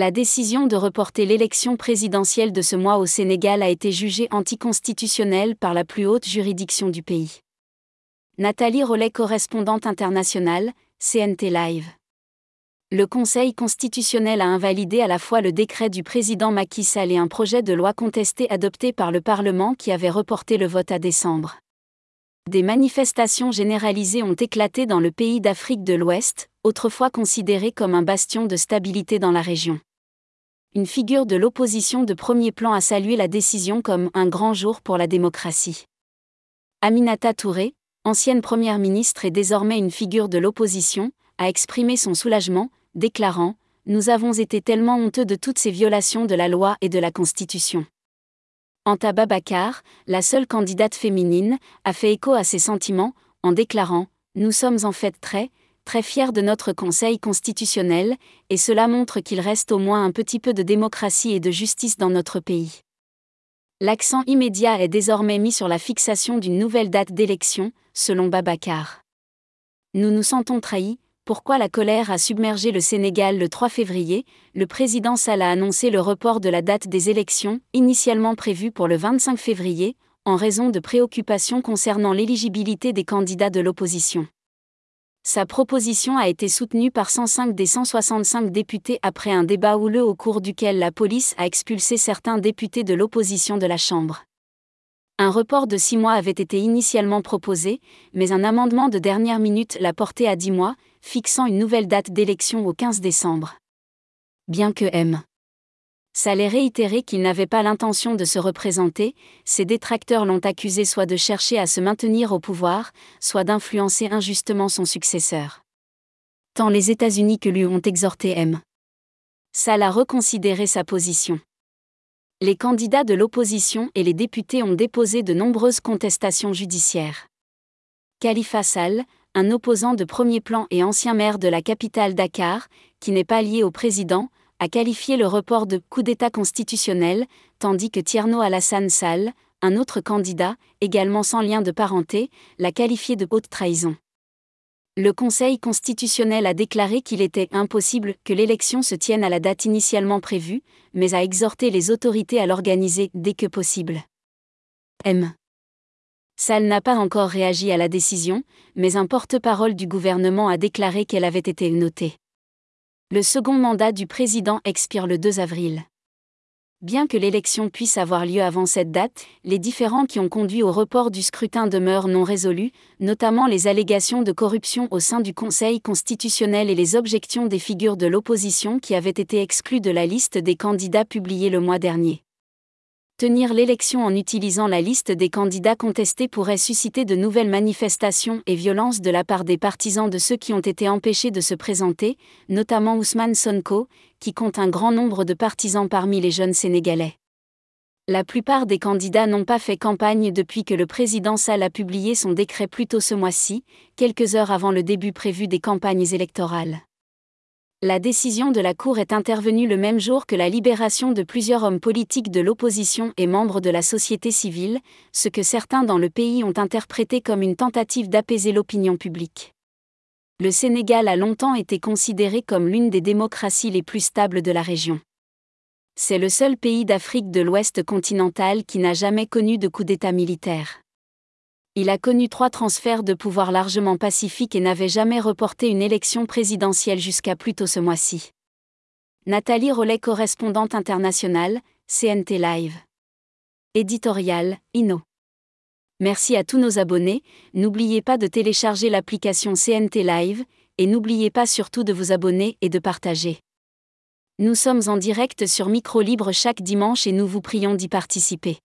La décision de reporter l'élection présidentielle de ce mois au Sénégal a été jugée anticonstitutionnelle par la plus haute juridiction du pays. Nathalie Rollet, correspondante internationale, CNT Live. Le Conseil constitutionnel a invalidé à la fois le décret du président Macky Sall et un projet de loi contesté adopté par le Parlement qui avait reporté le vote à décembre. Des manifestations généralisées ont éclaté dans le pays d'Afrique de l'Ouest, autrefois considéré comme un bastion de stabilité dans la région. Une figure de l'opposition de premier plan a salué la décision comme un grand jour pour la démocratie. Aminata Touré, ancienne première ministre et désormais une figure de l'opposition, a exprimé son soulagement, déclarant Nous avons été tellement honteux de toutes ces violations de la loi et de la Constitution. Anta Babakar, la seule candidate féminine, a fait écho à ces sentiments, en déclarant Nous sommes en fait très, très fiers de notre Conseil constitutionnel, et cela montre qu'il reste au moins un petit peu de démocratie et de justice dans notre pays. L'accent immédiat est désormais mis sur la fixation d'une nouvelle date d'élection, selon Babacar. Nous nous sentons trahis, pourquoi la colère a submergé le Sénégal le 3 février, le président Sall a annoncé le report de la date des élections, initialement prévue pour le 25 février, en raison de préoccupations concernant l'éligibilité des candidats de l'opposition. Sa proposition a été soutenue par 105 des 165 députés après un débat houleux au cours duquel la police a expulsé certains députés de l'opposition de la Chambre. Un report de six mois avait été initialement proposé, mais un amendement de dernière minute l'a porté à dix mois, fixant une nouvelle date d'élection au 15 décembre. Bien que M. Saleh réitéré qu'il n'avait pas l'intention de se représenter, ses détracteurs l'ont accusé soit de chercher à se maintenir au pouvoir, soit d'influencer injustement son successeur. Tant les États-Unis que lui ont exhorté M. Sall a reconsidéré sa position les candidats de l'opposition et les députés ont déposé de nombreuses contestations judiciaires. Khalifa Sall, un opposant de premier plan et ancien maire de la capitale Dakar, qui n'est pas lié au président, a qualifié le report de coup d'État constitutionnel, tandis que Tierno Alassane Sall, un autre candidat, également sans lien de parenté, l'a qualifié de haute trahison le Conseil constitutionnel a déclaré qu'il était impossible que l'élection se tienne à la date initialement prévue, mais a exhorté les autorités à l'organiser dès que possible. M. Sall n'a pas encore réagi à la décision, mais un porte-parole du gouvernement a déclaré qu'elle avait été notée. Le second mandat du président expire le 2 avril. Bien que l'élection puisse avoir lieu avant cette date, les différends qui ont conduit au report du scrutin demeurent non résolus, notamment les allégations de corruption au sein du Conseil constitutionnel et les objections des figures de l'opposition qui avaient été exclues de la liste des candidats publiée le mois dernier. Tenir l'élection en utilisant la liste des candidats contestés pourrait susciter de nouvelles manifestations et violences de la part des partisans de ceux qui ont été empêchés de se présenter, notamment Ousmane Sonko, qui compte un grand nombre de partisans parmi les jeunes Sénégalais. La plupart des candidats n'ont pas fait campagne depuis que le président Sall a publié son décret plus tôt ce mois-ci, quelques heures avant le début prévu des campagnes électorales. La décision de la Cour est intervenue le même jour que la libération de plusieurs hommes politiques de l'opposition et membres de la société civile, ce que certains dans le pays ont interprété comme une tentative d'apaiser l'opinion publique. Le Sénégal a longtemps été considéré comme l'une des démocraties les plus stables de la région. C'est le seul pays d'Afrique de l'Ouest continentale qui n'a jamais connu de coup d'État militaire il a connu trois transferts de pouvoir largement pacifiques et n'avait jamais reporté une élection présidentielle jusqu'à plus tôt ce mois-ci. Nathalie Rollet, correspondante internationale, CNT Live. Éditorial, Inno. Merci à tous nos abonnés, n'oubliez pas de télécharger l'application CNT Live, et n'oubliez pas surtout de vous abonner et de partager. Nous sommes en direct sur Micro Libre chaque dimanche et nous vous prions d'y participer.